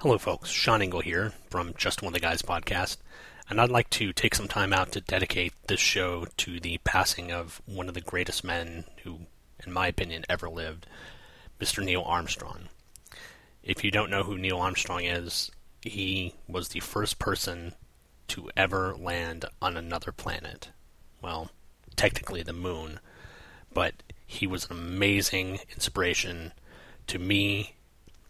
Hello, folks. Sean Engel here from Just One of the Guys podcast, and I'd like to take some time out to dedicate this show to the passing of one of the greatest men who, in my opinion, ever lived, Mr. Neil Armstrong. If you don't know who Neil Armstrong is, he was the first person to ever land on another planet. Well, technically the moon, but he was an amazing inspiration to me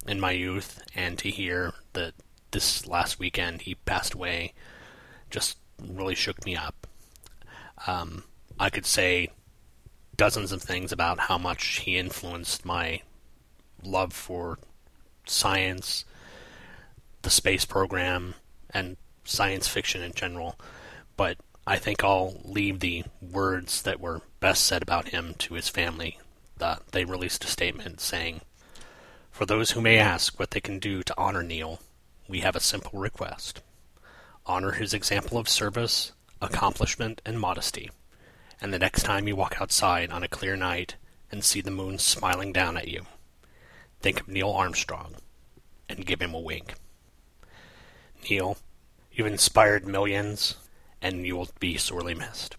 in my youth, and to hear that this last weekend he passed away just really shook me up. Um, I could say dozens of things about how much he influenced my love for science, the space program, and science fiction in general, but I think I'll leave the words that were best said about him to his family. Uh, they released a statement saying, for those who may ask what they can do to honor Neil, we have a simple request. Honor his example of service, accomplishment, and modesty, and the next time you walk outside on a clear night and see the moon smiling down at you, think of Neil Armstrong and give him a wink. Neil, you've inspired millions, and you will be sorely missed.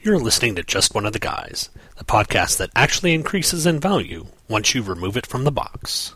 You're listening to Just One of the Guys, the podcast that actually increases in value once you remove it from the box.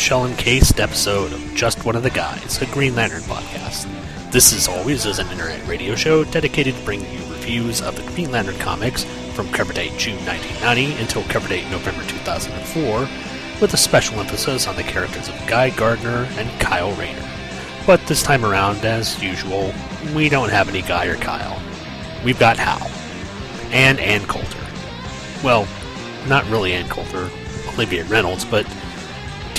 Clamshell encased episode of Just One of the Guys, a Green Lantern podcast. This, as always, is an internet radio show dedicated to bringing you reviews of the Green Lantern comics from cover date June 1990 until cover date November 2004, with a special emphasis on the characters of Guy Gardner and Kyle Rayner. But this time around, as usual, we don't have any Guy or Kyle. We've got Hal. And Ann Coulter. Well, not really Ann Coulter, Olivia Reynolds, but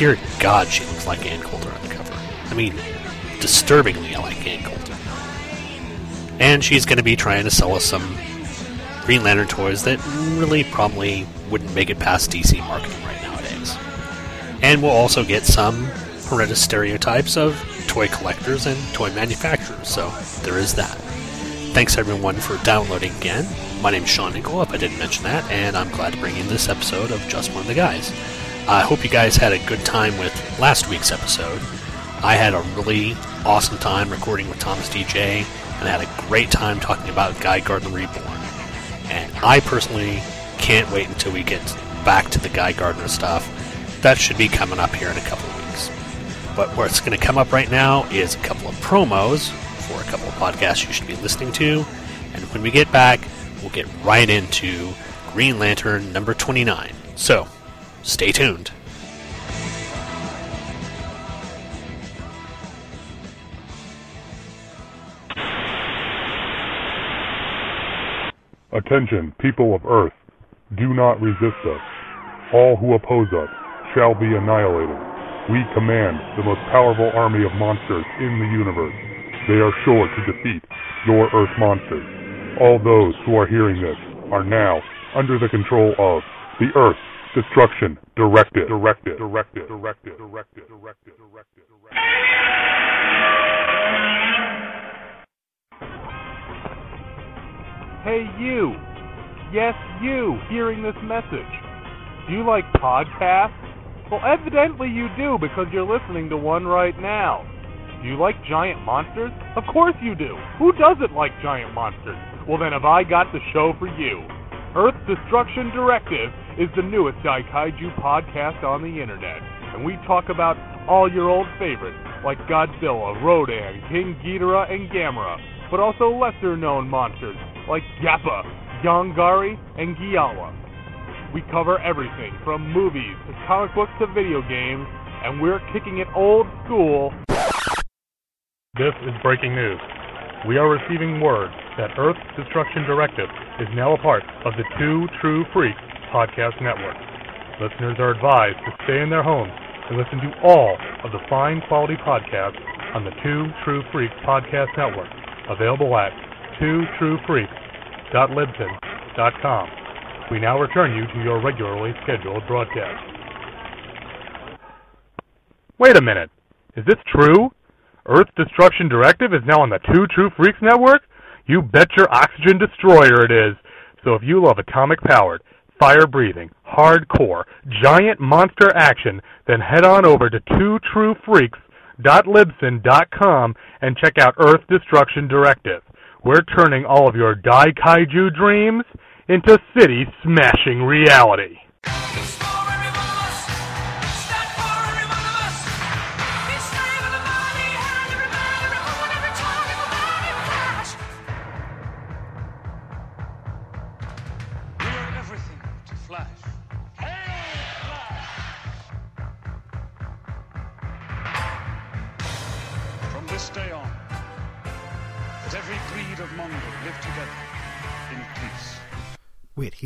dear God, she looks like Ann Coulter on the cover. I mean, disturbingly I like Ann Coulter. And she's going to be trying to sell us some Green Lantern toys that really probably wouldn't make it past DC marketing right nowadays. And we'll also get some horrendous stereotypes of toy collectors and toy manufacturers, so there is that. Thanks everyone for downloading again. My name's Sean Engel, if I didn't mention that, and I'm glad to bring in this episode of Just One of the Guys. I hope you guys had a good time with last week's episode. I had a really awesome time recording with Thomas DJ, and I had a great time talking about Guy Gardner Reborn. And I personally can't wait until we get back to the Guy Gardner stuff. That should be coming up here in a couple of weeks. But what's going to come up right now is a couple of promos for a couple of podcasts you should be listening to. And when we get back, we'll get right into Green Lantern number 29. So, Stay tuned. Attention, people of Earth. Do not resist us. All who oppose us shall be annihilated. We command the most powerful army of monsters in the universe. They are sure to defeat your Earth monsters. All those who are hearing this are now under the control of the Earth destruction directed, directed, directed, directed, directed, directed, directed, directed. Hey, you! Yes, you, hearing this message. Do you like podcasts? Well, evidently you do because you're listening to one right now. Do you like giant monsters? Of course you do. Who doesn't like giant monsters? Well, then have I got the show for you. Earth Destruction Directive is the newest Daikaiju podcast on the internet, and we talk about all your old favorites like Godzilla, Rodan, King Ghidorah, and Gamera, but also lesser known monsters like Gappa, Yongari, and Giawa. We cover everything from movies to comic books to video games, and we're kicking it old school. This is breaking news. We are receiving word that Earth's Destruction Directive is now a part of the Two True Freaks podcast network. Listeners are advised to stay in their homes and listen to all of the fine quality podcasts on the Two True Freaks podcast network, available at twotruefreaks.libsyn.com. We now return you to your regularly scheduled broadcast. Wait a minute. Is this true? Earth Destruction Directive is now on the Two True Freaks network? You bet your oxygen destroyer it is. So if you love atomic powered, fire breathing, hardcore, giant monster action, then head on over to twotruefreaks.libsyn.com and check out Earth Destruction Directive. We're turning all of your Daikaiju dreams into city smashing reality.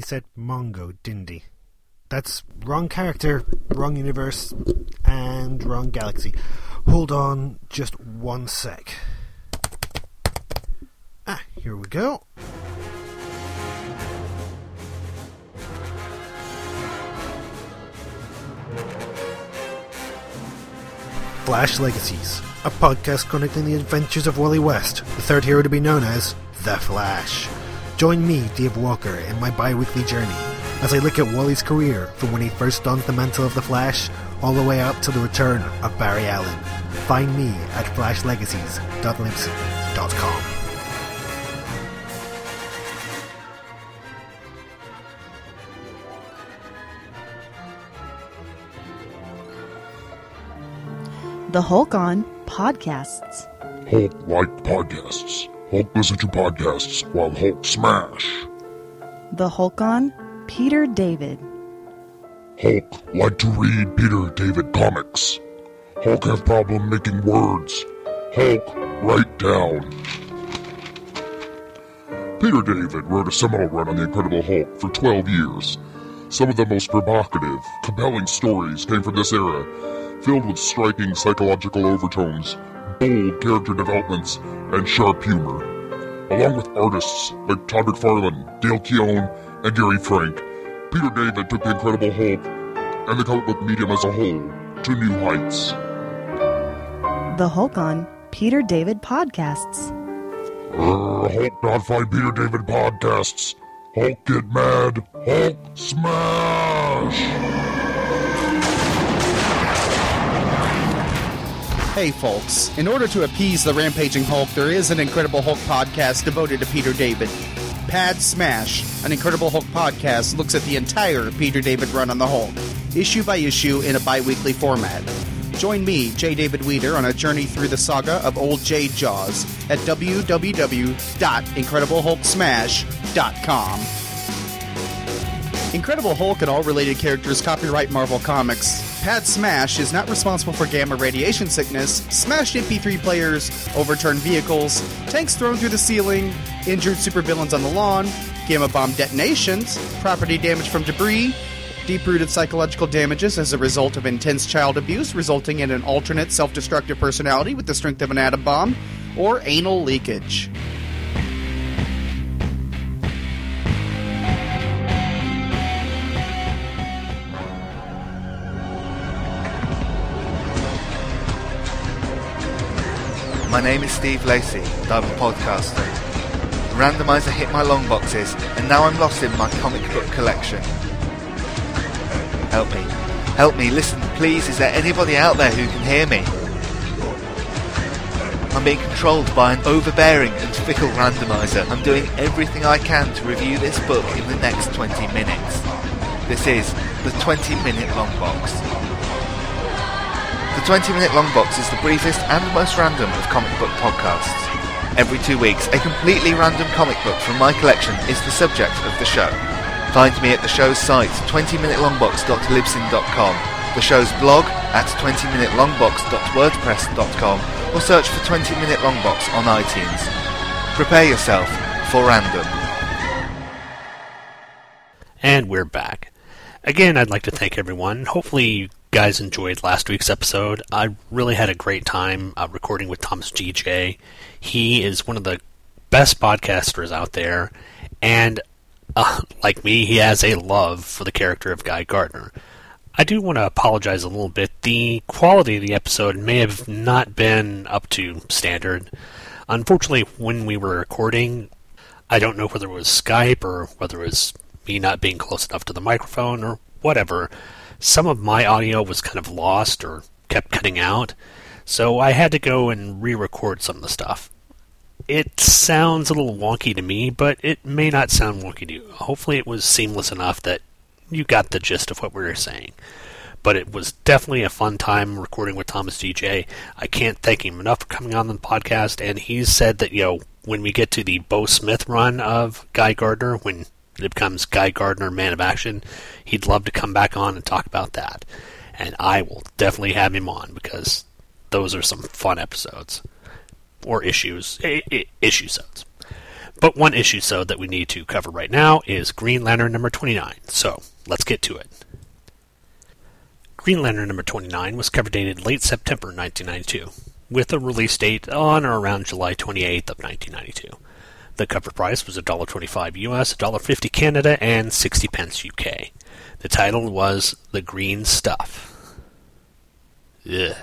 Said Mongo, he? That's wrong character, wrong universe, and wrong galaxy. Hold on just one sec. Ah, here we go. Flash Legacies, a podcast connecting the adventures of Wally West, the third hero to be known as The Flash. Join me, Dave Walker, in my bi weekly journey as I look at Wally's career from when he first donned the mantle of The Flash all the way up to the return of Barry Allen. Find me at flashlegacies.libsyn.com. The Hulk On podcasts. Hulk like podcasts. Hulk listen to podcasts while Hulk smash. The Hulk On Peter David. Hulk like to read Peter David comics. Hulk have problem making words. Hulk write down. Peter David wrote a seminal run on the Incredible Hulk for 12 years. Some of the most provocative, compelling stories came from this era, filled with striking psychological overtones, bold character developments, and sharp humor. Along with artists like Todd McFarlane, Dale Keown, and Gary Frank, Peter David took the Incredible Hulk and the comic book medium as a whole to new heights. The Hulk On Peter David podcasts. Urgh, Hulk not find Peter David podcasts. Hulk get mad. Hulk smash. Hey, folks. In order to appease the rampaging Hulk, there is an Incredible Hulk podcast devoted to Peter David. Pad Smash, an Incredible Hulk podcast, looks at the entire Peter David run on the Hulk, issue by issue in a bi weekly format. Join me, J. David Weeder, on a journey through the saga of Old Jade Jaws at www.incrediblehulksmash.com. Incredible Hulk and all related characters copyright Marvel Comics. Pad Smash is not responsible for gamma radiation sickness, smashed MP3 players, overturned vehicles, tanks thrown through the ceiling, injured supervillains on the lawn, gamma bomb detonations, property damage from debris, deep rooted psychological damages as a result of intense child abuse resulting in an alternate self destructive personality with the strength of an atom bomb, or anal leakage. My name is Steve Lacey, and I'm a podcaster. Randomizer hit my long boxes, and now I'm lost in my comic book collection. Help me. Help me, listen, please, is there anybody out there who can hear me? I'm being controlled by an overbearing and fickle randomizer. I'm doing everything I can to review this book in the next 20 minutes. This is the 20 minute long box. The 20 minute long box is the briefest and most random of comic book podcasts. Every two weeks, a completely random comic book from my collection is the subject of the show. Find me at the show's site, 20minutelongbox.libsyn.com, the show's blog at 20minutelongbox.wordpress.com, or search for 20 Minute Longbox on iTunes. Prepare yourself for random. And we're back. Again, I'd like to thank everyone. Hopefully, guys enjoyed last week's episode. I really had a great time uh, recording with Thomas GJ. He is one of the best podcasters out there, and uh, like me, he has a love for the character of Guy Gardner. I do want to apologize a little bit. The quality of the episode may have not been up to standard. Unfortunately, when we were recording, I don't know whether it was Skype or whether it was me not being close enough to the microphone or whatever. Some of my audio was kind of lost or kept cutting out, so I had to go and re record some of the stuff. It sounds a little wonky to me, but it may not sound wonky to you. Hopefully, it was seamless enough that you got the gist of what we were saying. But it was definitely a fun time recording with Thomas DJ. I can't thank him enough for coming on the podcast, and he's said that, you know, when we get to the Beau Smith run of Guy Gardner, when it becomes Guy Gardner Man of Action, he'd love to come back on and talk about that. And I will definitely have him on because those are some fun episodes. Or issues. Issue sodes. But one issue so that we need to cover right now is Green Lantern number 29. So, let's get to it. Green Lantern number 29 was cover dated late September 1992, with a release date on or around July 28th of 1992. The cover price was $1.25 US, $1.50 Canada, and 60 pence UK. The title was The Green Stuff. Ugh.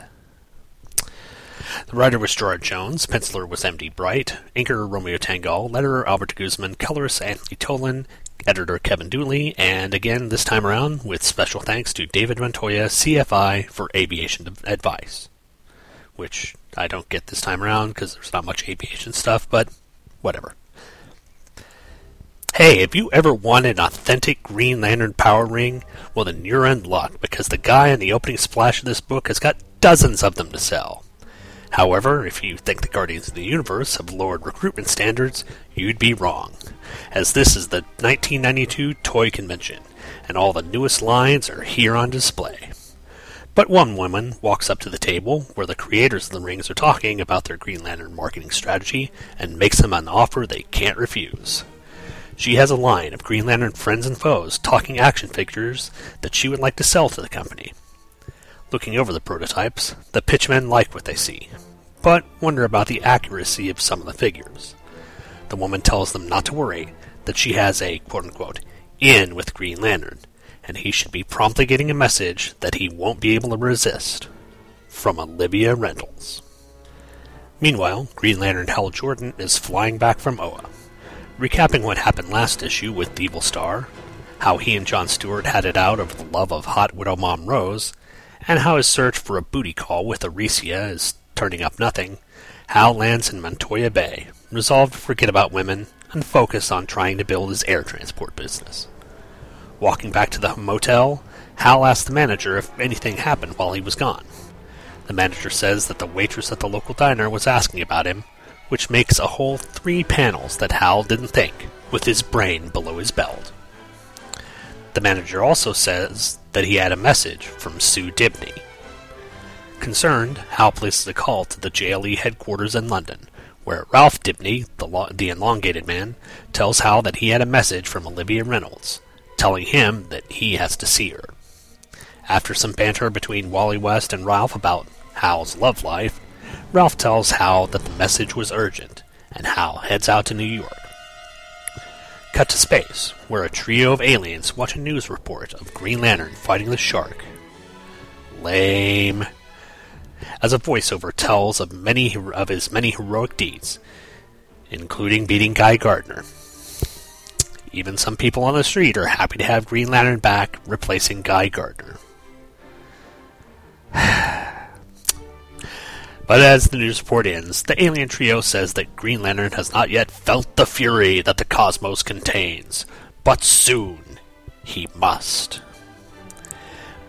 The writer was Gerard Jones, penciler was M.D. Bright, inker Romeo Tangal, letterer Albert Guzman, colorist Anthony Tollin, editor Kevin Dooley, and again this time around with special thanks to David Montoya, CFI, for aviation advice. Which I don't get this time around because there's not much aviation stuff, but whatever. Hey, if you ever wanted an authentic Green Lantern power ring, well then you're in luck because the guy in the opening splash of this book has got dozens of them to sell. However, if you think the Guardians of the Universe have lowered recruitment standards, you'd be wrong, as this is the 1992 Toy Convention, and all the newest lines are here on display. But one woman walks up to the table where the creators of the rings are talking about their Green Lantern marketing strategy and makes them an offer they can't refuse. She has a line of Green Lantern friends and foes talking action figures that she would like to sell to the company. Looking over the prototypes, the pitchmen like what they see, but wonder about the accuracy of some of the figures. The woman tells them not to worry, that she has a quote unquote in with Green Lantern, and he should be promptly getting a message that he won't be able to resist. From Olivia Reynolds. Meanwhile, Green Lantern Hal Jordan is flying back from Oa, recapping what happened last issue with The Evil Star, how he and John Stewart had it out over the love of hot widow mom Rose, and how his search for a booty call with Arisia is turning up nothing, Hal lands in Montoya Bay, resolved to forget about women and focus on trying to build his air transport business. Walking back to the motel, Hal asks the manager if anything happened while he was gone. The manager says that the waitress at the local diner was asking about him, which makes a whole three panels that Hal didn't think, with his brain below his belt. The manager also says that he had a message from Sue Dibney. Concerned, Hal places a call to the JLE headquarters in London, where Ralph Dibney, the, lo- the elongated man, tells Hal that he had a message from Olivia Reynolds, telling him that he has to see her. After some banter between Wally West and Ralph about Hal's love life, Ralph tells Hal that the message was urgent, and Hal heads out to New York. Cut to space, where a trio of aliens watch a news report of Green Lantern fighting the shark. Lame. As a voiceover tells of many of his many heroic deeds, including beating Guy Gardner. Even some people on the street are happy to have Green Lantern back, replacing Guy Gardner. but as the news report ends, the alien trio says that Green Lantern has not yet felt the fury that the cosmos contains, but soon he must.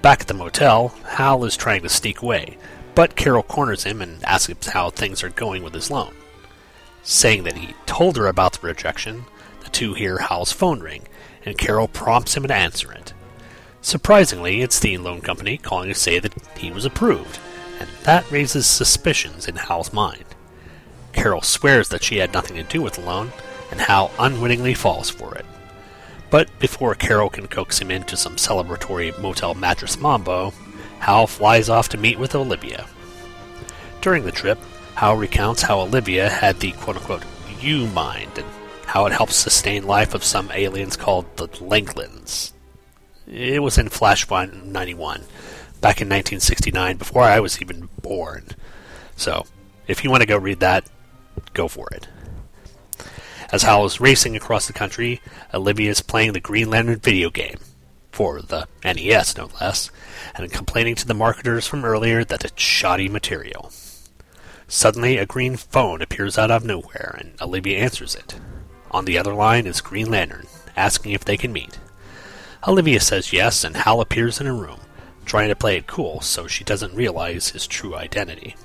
Back at the motel, Hal is trying to sneak away, but Carol corners him and asks him how things are going with his loan. Saying that he told her about the rejection, the two hear Hal's phone ring, and Carol prompts him to answer it. Surprisingly, it's the loan company calling to say that he was approved, and that raises suspicions in Hal's mind. Carol swears that she had nothing to do with the loan, and Hal unwittingly falls for it. But before Carol can coax him into some celebratory motel mattress mambo, Hal flies off to meet with Olivia. During the trip, Hal recounts how Olivia had the quote unquote you mind and how it helps sustain life of some aliens called the Lenglins. It was in Flashpoint 91, back in 1969, before I was even born. So, if you want to go read that, go for it. As Hal is racing across the country, Olivia is playing the Green Lantern video game, for the NES no less, and complaining to the marketers from earlier that it's shoddy material. Suddenly, a green phone appears out of nowhere, and Olivia answers it. On the other line is Green Lantern, asking if they can meet. Olivia says yes, and Hal appears in her room, trying to play it cool so she doesn't realize his true identity.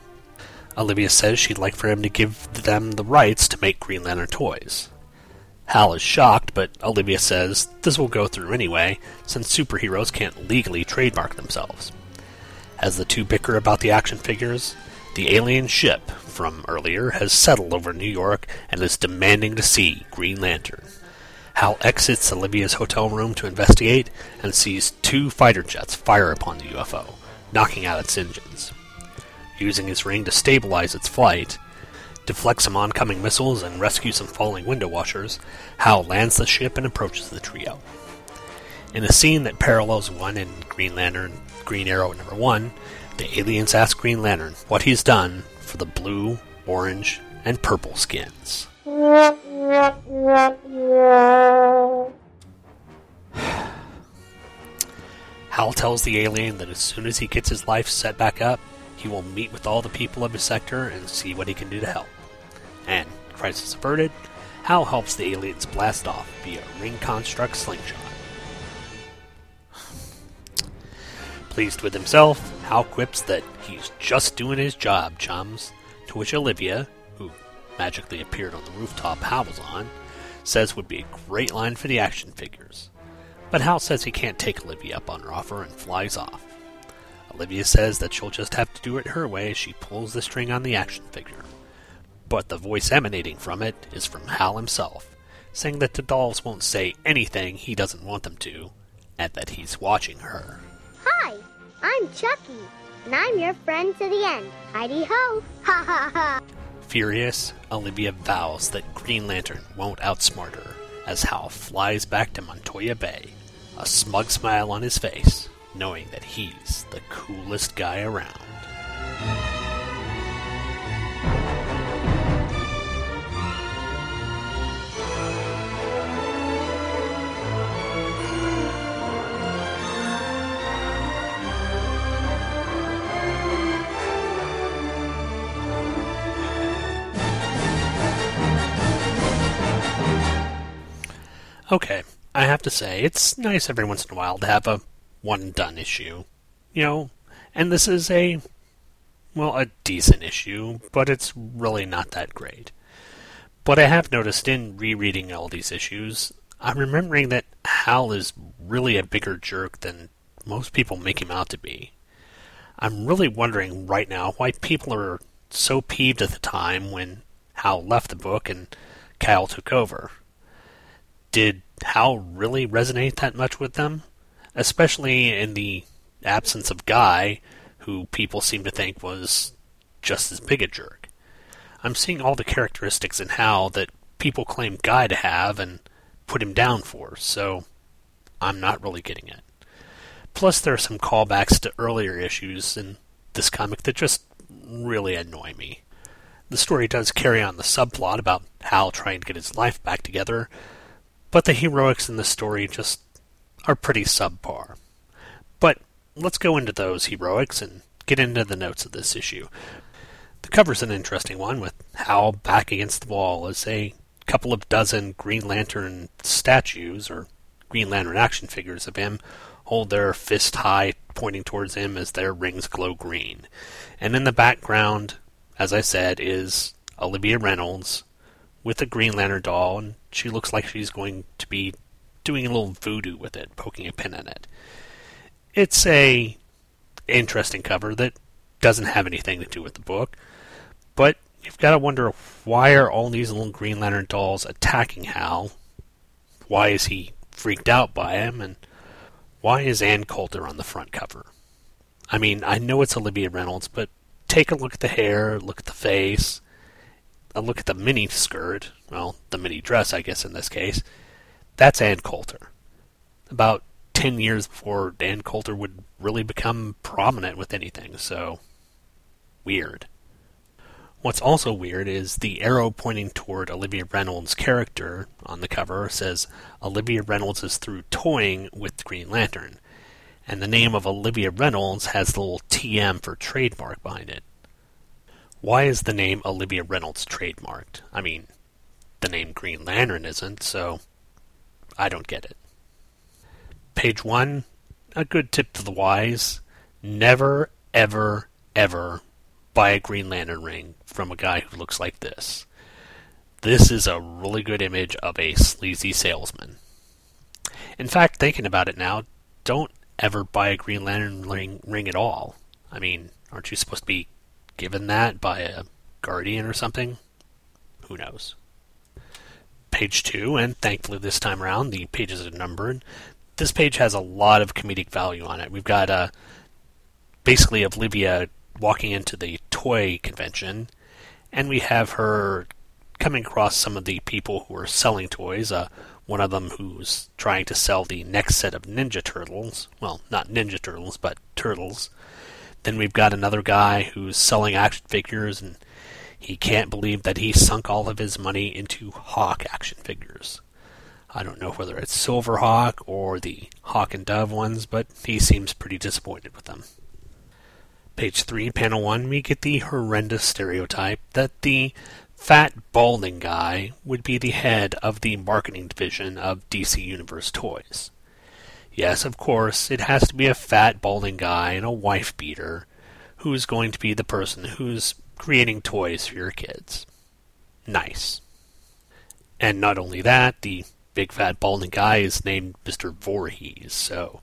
Olivia says she'd like for him to give them the rights to make Green Lantern toys. Hal is shocked, but Olivia says this will go through anyway, since superheroes can't legally trademark themselves. As the two bicker about the action figures, the alien ship from earlier has settled over New York and is demanding to see Green Lantern. Hal exits Olivia's hotel room to investigate and sees two fighter jets fire upon the UFO, knocking out its engines. Using his ring to stabilize its flight, deflect some oncoming missiles, and rescue some falling window washers, Hal lands the ship and approaches the trio. In a scene that parallels one in Green Lantern Green Arrow number one, the aliens ask Green Lantern what he's done for the blue, orange, and purple skins. Hal tells the alien that as soon as he gets his life set back up, he will meet with all the people of his sector and see what he can do to help. And, crisis averted, Hal helps the aliens blast off via ring construct slingshot. Pleased with himself, Hal quips that he's just doing his job, chums, to which Olivia, magically appeared on the rooftop Hal was on, says would be a great line for the action figures. But Hal says he can't take Olivia up on her offer and flies off. Olivia says that she'll just have to do it her way as she pulls the string on the action figure. But the voice emanating from it is from Hal himself, saying that the dolls won't say anything he doesn't want them to, and that he's watching her. Hi, I'm Chucky, and I'm your friend to the end. Heidi ho! Ha ha ha! Furious, Olivia vows that Green Lantern won't outsmart her as Hal flies back to Montoya Bay, a smug smile on his face, knowing that he's the coolest guy around. Okay, I have to say, it's nice every once in a while to have a one and done issue. You know, and this is a, well, a decent issue, but it's really not that great. But I have noticed in rereading all these issues, I'm remembering that Hal is really a bigger jerk than most people make him out to be. I'm really wondering right now why people are so peeved at the time when Hal left the book and Kyle took over did Hal really resonate that much with them? Especially in the absence of Guy, who people seem to think was just as big a jerk. I'm seeing all the characteristics in Hal that people claim Guy to have and put him down for, so I'm not really getting it. Plus, there are some callbacks to earlier issues in this comic that just really annoy me. The story does carry on the subplot about Hal trying to get his life back together, but the heroics in the story just are pretty subpar. But let's go into those heroics and get into the notes of this issue. The cover's an interesting one, with Hal back against the wall as a couple of dozen Green Lantern statues, or Green Lantern action figures of him, hold their fist high, pointing towards him as their rings glow green. And in the background, as I said, is Olivia Reynolds with a Green Lantern doll, and she looks like she's going to be doing a little voodoo with it, poking a pin in it. It's a interesting cover that doesn't have anything to do with the book, but you've got to wonder why are all these little Green Lantern dolls attacking Hal? Why is he freaked out by him? And why is Ann Coulter on the front cover? I mean, I know it's Olivia Reynolds, but take a look at the hair, look at the face, a look at the mini skirt, well, the mini dress, I guess, in this case. That's Ann Coulter. About 10 years before Ann Coulter would really become prominent with anything, so weird. What's also weird is the arrow pointing toward Olivia Reynolds' character on the cover says Olivia Reynolds is through toying with Green Lantern and the name of Olivia Reynolds has the little TM for trademark behind it. Why is the name Olivia Reynolds trademarked? I mean, the name Green Lantern isn't, so I don't get it. Page 1 A good tip to the wise never, ever, ever buy a Green Lantern ring from a guy who looks like this. This is a really good image of a sleazy salesman. In fact, thinking about it now, don't ever buy a Green Lantern ring, ring at all. I mean, aren't you supposed to be given that by a guardian or something? Who knows? Page 2, and thankfully this time around the pages are numbered. This page has a lot of comedic value on it. We've got uh, basically Olivia walking into the toy convention, and we have her coming across some of the people who are selling toys. Uh, one of them who's trying to sell the next set of Ninja Turtles. Well, not Ninja Turtles, but Turtles. Then we've got another guy who's selling action figures, and he can't believe that he sunk all of his money into Hawk action figures. I don't know whether it's Silver Hawk or the Hawk and Dove ones, but he seems pretty disappointed with them. Page 3, panel 1, we get the horrendous stereotype that the fat, balding guy would be the head of the marketing division of DC Universe Toys. Yes, of course, it has to be a fat, balding guy and a wife beater who's going to be the person who's creating toys for your kids. Nice. And not only that, the big fat balding guy is named Mr. Voorhees, so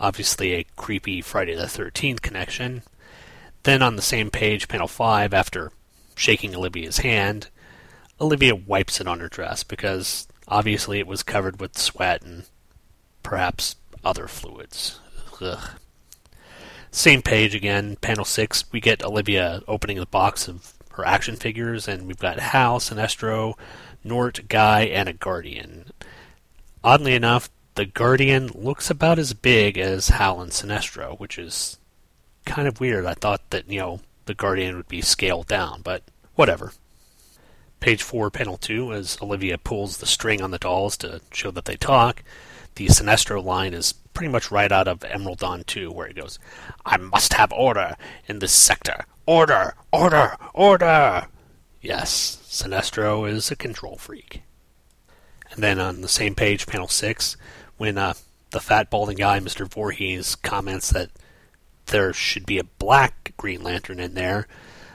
obviously a creepy Friday the 13th connection. Then on the same page, panel 5, after shaking Olivia's hand, Olivia wipes it on her dress because obviously it was covered with sweat and perhaps other fluids. Ugh. Same page again, panel 6, we get Olivia opening the box of her action figures, and we've got Hal, Sinestro, G'nort, Guy, and a Guardian. Oddly enough, the Guardian looks about as big as Hal and Sinestro, which is kind of weird. I thought that, you know, the Guardian would be scaled down, but whatever. Page 4, panel 2, as Olivia pulls the string on the dolls to show that they talk, the Sinestro line is pretty much right out of Emerald Dawn 2, where it goes, I must have order in this sector. Order! Order! Order! Yes, Sinestro is a control freak. And then on the same page, panel 6, when uh, the fat balding guy, Mr. Voorhees, comments that there should be a black Green Lantern in there.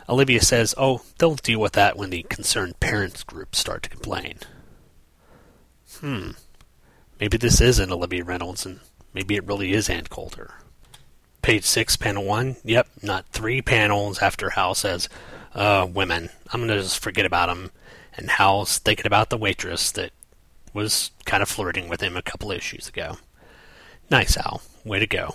Olivia says, Oh, they'll deal with that when the concerned parents groups start to complain. Hmm. Maybe this isn't Olivia Reynolds, and maybe it really is Ann Coulter. Page 6, panel 1. Yep, not three panels after Hal says, uh, women. I'm going to just forget about them. And Hal's thinking about the waitress that was kind of flirting with him a couple issues ago. Nice, Hal. Way to go.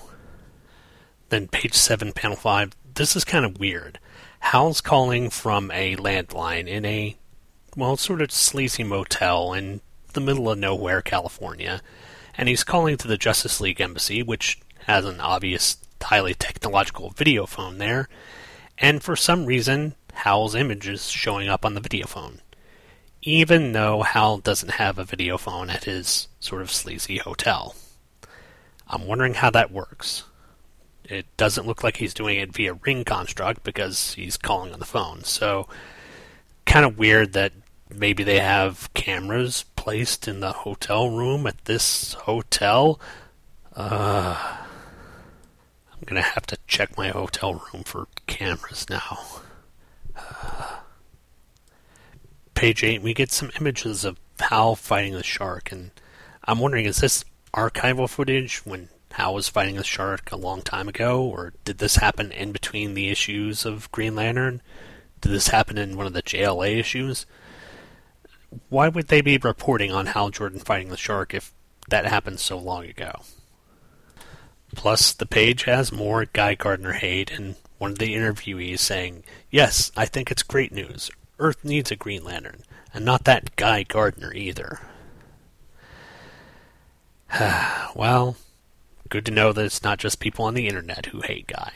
Then page 7, panel 5. This is kind of weird. Hal's calling from a landline in a, well, sort of sleazy motel in the middle of nowhere, California. And he's calling to the Justice League Embassy, which has an obvious, highly technological video phone there. And for some reason, Hal's image is showing up on the video phone. Even though Hal doesn't have a video phone at his sort of sleazy hotel. I'm wondering how that works. It doesn't look like he's doing it via ring construct because he's calling on the phone. So, kind of weird that maybe they have cameras placed in the hotel room at this hotel. Uh, I'm gonna have to check my hotel room for cameras now. Uh, page 8, we get some images of Hal fighting the shark, and I'm wondering is this archival footage when Hal was fighting the shark a long time ago, or did this happen in between the issues of Green Lantern? Did this happen in one of the JLA issues? Why would they be reporting on Hal Jordan fighting the shark if that happened so long ago? Plus, the page has more Guy Gardner hate and one of the interviewees saying, Yes, I think it's great news. Earth needs a Green Lantern, and not that Guy Gardner either. well, good to know that it's not just people on the internet who hate Guy.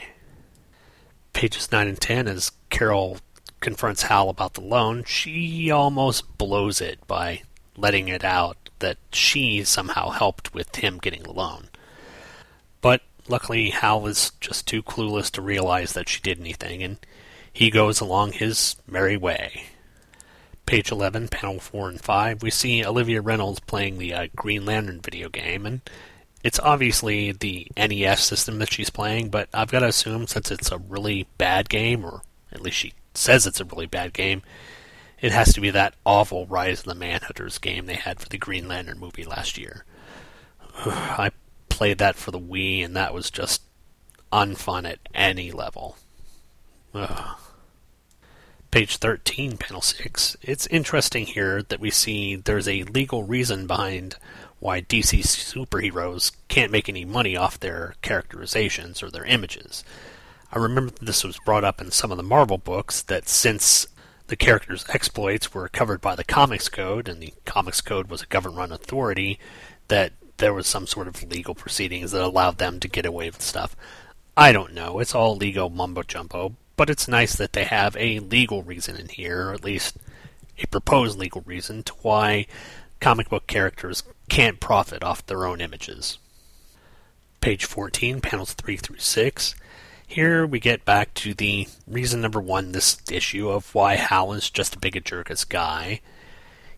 Pages 9 and 10, is Carol confronts Hal about the loan, she almost blows it by letting it out that she somehow helped with him getting the loan. But luckily, Hal is just too clueless to realize that she did anything, and he goes along his merry way. Page 11, panel 4 and 5, we see Olivia Reynolds playing the uh, Green Lantern video game, and it's obviously the NES system that she's playing, but I've got to assume since it's a really bad game, or at least she says it's a really bad game, it has to be that awful Rise of the Manhunters game they had for the Green Lantern movie last year. I played that for the Wii, and that was just unfun at any level. Ugh. Page 13, panel 6. It's interesting here that we see there's a legal reason behind why DC superheroes can't make any money off their characterizations or their images. I remember this was brought up in some of the Marvel books that since the characters' exploits were covered by the Comics Code, and the Comics Code was a government run authority, that there was some sort of legal proceedings that allowed them to get away with stuff. I don't know. It's all legal mumbo jumbo, but it's nice that they have a legal reason in here, or at least a proposed legal reason to why comic book characters can't profit off their own images. Page 14, panels 3 through 6. Here we get back to the reason number one this issue of why Hal is just a big a guy.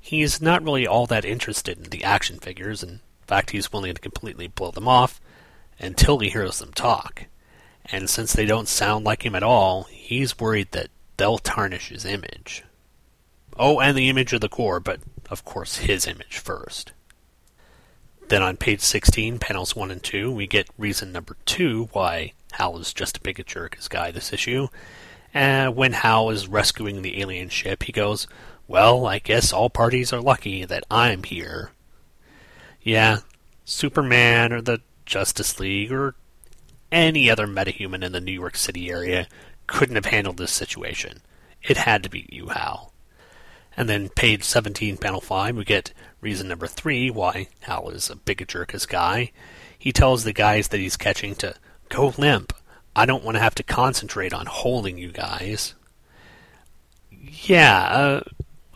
He's not really all that interested in the action figures, in fact, he's willing to completely blow them off until he hears them talk and since they don't sound like him at all, he's worried that they'll tarnish his image. Oh, and the image of the Corps, but of course his image first. Then on page 16, panels 1 and 2, we get reason number 2 why Hal is just a big jerk as guy this issue. And when Hal is rescuing the alien ship, he goes, Well, I guess all parties are lucky that I'm here. Yeah, Superman or the Justice League or any other metahuman in the New York City area couldn't have handled this situation. It had to be you, Hal. And then page 17, panel 5, we get reason number 3 why Hal is a big jerk as guy. He tells the guys that he's catching to go limp. I don't want to have to concentrate on holding you guys. Yeah, uh,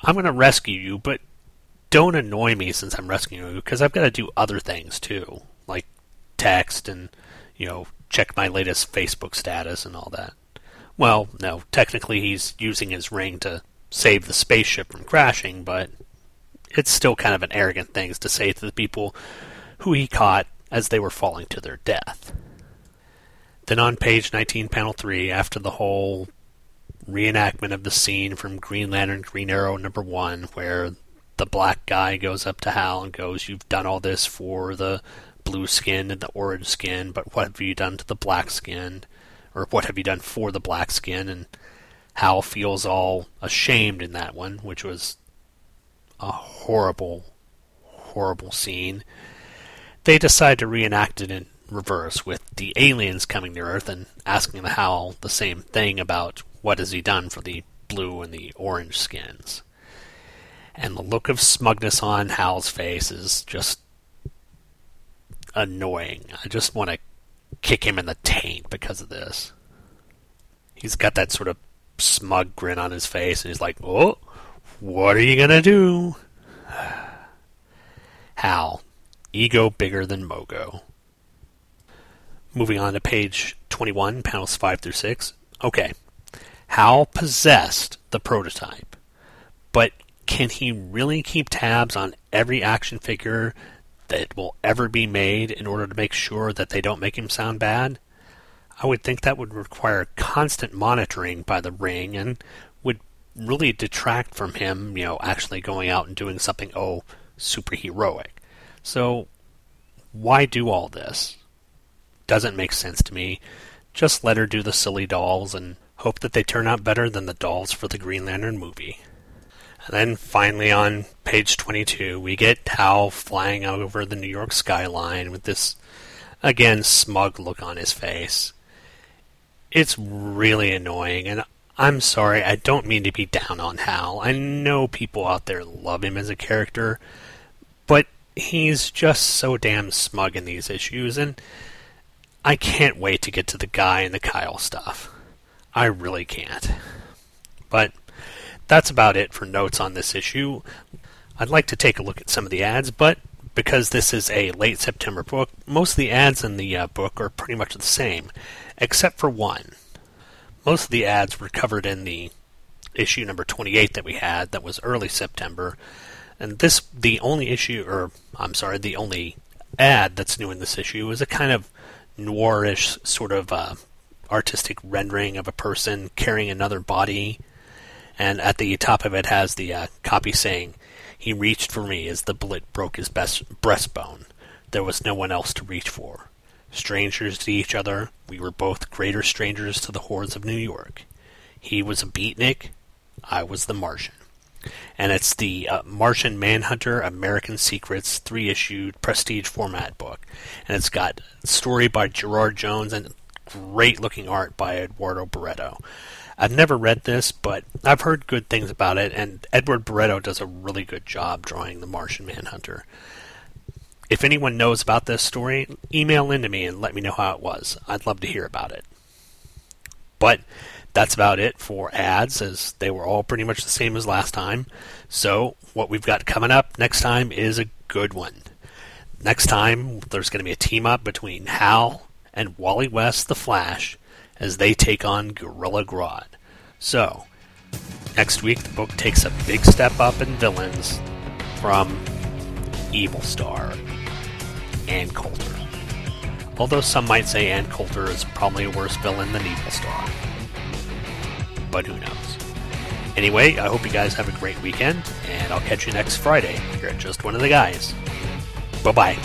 I'm going to rescue you, but don't annoy me since I'm rescuing you because I've got to do other things too, like text and, you know, check my latest Facebook status and all that. Well, no, technically he's using his ring to save the spaceship from crashing, but it's still kind of an arrogant thing to say to the people who he caught as they were falling to their death. Then on page 19, panel 3, after the whole reenactment of the scene from Green Lantern Green Arrow number 1, where the black guy goes up to Hal and goes, You've done all this for the blue skin and the orange skin, but what have you done to the black skin? Or what have you done for the black skin? And Hal feels all ashamed in that one, which was a horrible, horrible scene. They decide to reenact it in reverse, with the aliens coming to Earth and asking the Hal the same thing about what has he done for the blue and the orange skins. And the look of smugness on Hal's face is just annoying. I just want to kick him in the taint because of this. He's got that sort of smug grin on his face, and he's like, "Oh, what are you gonna do?" Hal, ego bigger than Mogo. Moving on to page 21, panels 5 through 6. Okay. Hal possessed the prototype, but can he really keep tabs on every action figure that will ever be made in order to make sure that they don't make him sound bad? I would think that would require constant monitoring by the ring and would really detract from him, you know, actually going out and doing something, oh, superheroic. So, why do all this? Doesn't make sense to me. Just let her do the silly dolls and hope that they turn out better than the dolls for the Green Lantern movie. And then finally on page 22, we get Hal flying over the New York skyline with this, again, smug look on his face. It's really annoying, and I'm sorry, I don't mean to be down on Hal. I know people out there love him as a character, but he's just so damn smug in these issues, and I can't wait to get to the guy and the Kyle stuff. I really can't. But that's about it for notes on this issue. I'd like to take a look at some of the ads, but because this is a late September book, most of the ads in the uh, book are pretty much the same, except for one. Most of the ads were covered in the issue number 28 that we had, that was early September, and this, the only issue, or I'm sorry, the only ad that's new in this issue is a kind of noirish sort of uh, artistic rendering of a person carrying another body, and at the top of it has the uh, copy saying, "He reached for me as the bullet broke his best breastbone. There was no one else to reach for. Strangers to each other, we were both greater strangers to the hordes of New York. He was a beatnik, I was the Martian." And it's the uh, Martian Manhunter American Secrets three issued prestige format book, and it's got story by Gerard Jones and great looking art by Eduardo Barreto. I've never read this, but I've heard good things about it, and Edward Barreto does a really good job drawing the Martian Manhunter. If anyone knows about this story, email into me and let me know how it was. I'd love to hear about it. But that's about it for ads, as they were all pretty much the same as last time. So, what we've got coming up next time is a good one. Next time, there's going to be a team up between Hal and Wally West the Flash as they take on Gorilla Grodd. So, next week, the book takes a big step up in villains from Evil Star and Coulter. Although some might say Ann Coulter is probably a worse villain than Evil Star but who knows. Anyway, I hope you guys have a great weekend, and I'll catch you next Friday here at Just One of the Guys. Bye bye.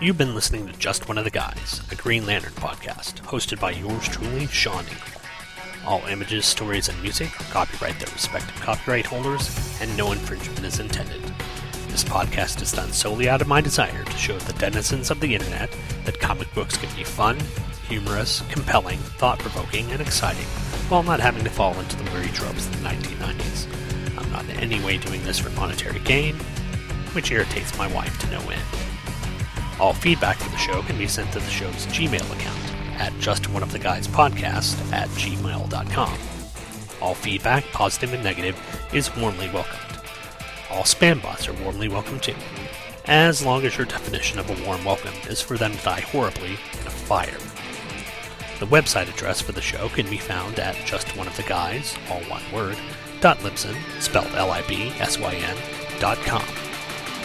You've been listening to Just One of the Guys, a Green Lantern podcast, hosted by yours truly, Sean. All images, stories, and music are copyright their respective copyright holders, and no infringement is intended. This podcast is done solely out of my desire to show the denizens of the internet that comic books can be fun, humorous, compelling, thought provoking, and exciting, while not having to fall into the weary tropes of the 1990s. I'm not in any way doing this for monetary gain, which irritates my wife to no end. All feedback for the show can be sent to the show's Gmail account at justoneoftheguyspodcast at gmail.com. All feedback, positive and negative, is warmly welcomed. All spam bots are warmly welcome too, as long as your definition of a warm welcome is for them to die horribly in a fire. The website address for the show can be found at justoneoftheguys, all one word, dot Libsyn, spelled L-I-B-S-Y-N, dot com.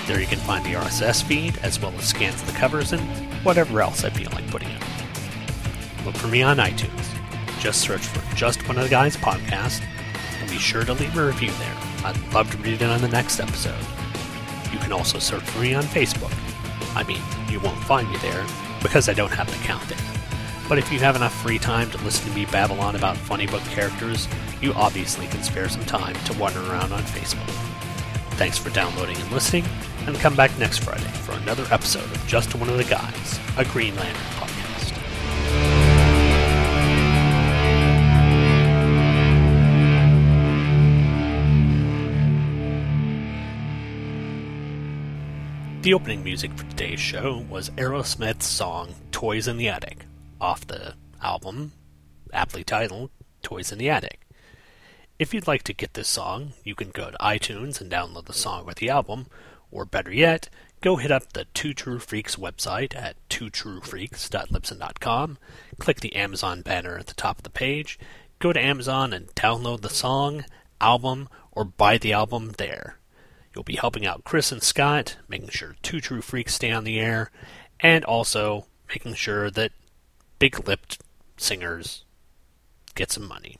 There you can find the RSS feed, as well as scans of the covers and whatever else I feel like putting up. Look for me on iTunes. Just search for Just One of the Guys podcast, and be sure to leave a review there. I'd love to read it on the next episode. You can also search for me on Facebook. I mean, you won't find me there because I don't have an account there. But if you have enough free time to listen to me babble on about funny book characters, you obviously can spare some time to wander around on Facebook. Thanks for downloading and listening, and come back next Friday for another episode of Just One of the Guys, a Green Lantern podcast. The opening music for today's show was Aerosmith's song Toys in the Attic off the album aptly titled Toys in the Attic. If you'd like to get this song, you can go to iTunes and download the song or the album, or better yet, go hit up the Two True Freaks website at twotruefreaks.libsyn.com, click the Amazon banner at the top of the page, go to Amazon and download the song, album, or buy the album there. You'll be helping out Chris and Scott, making sure Two True Freaks stay on the air, and also making sure that big lipped singers get some money.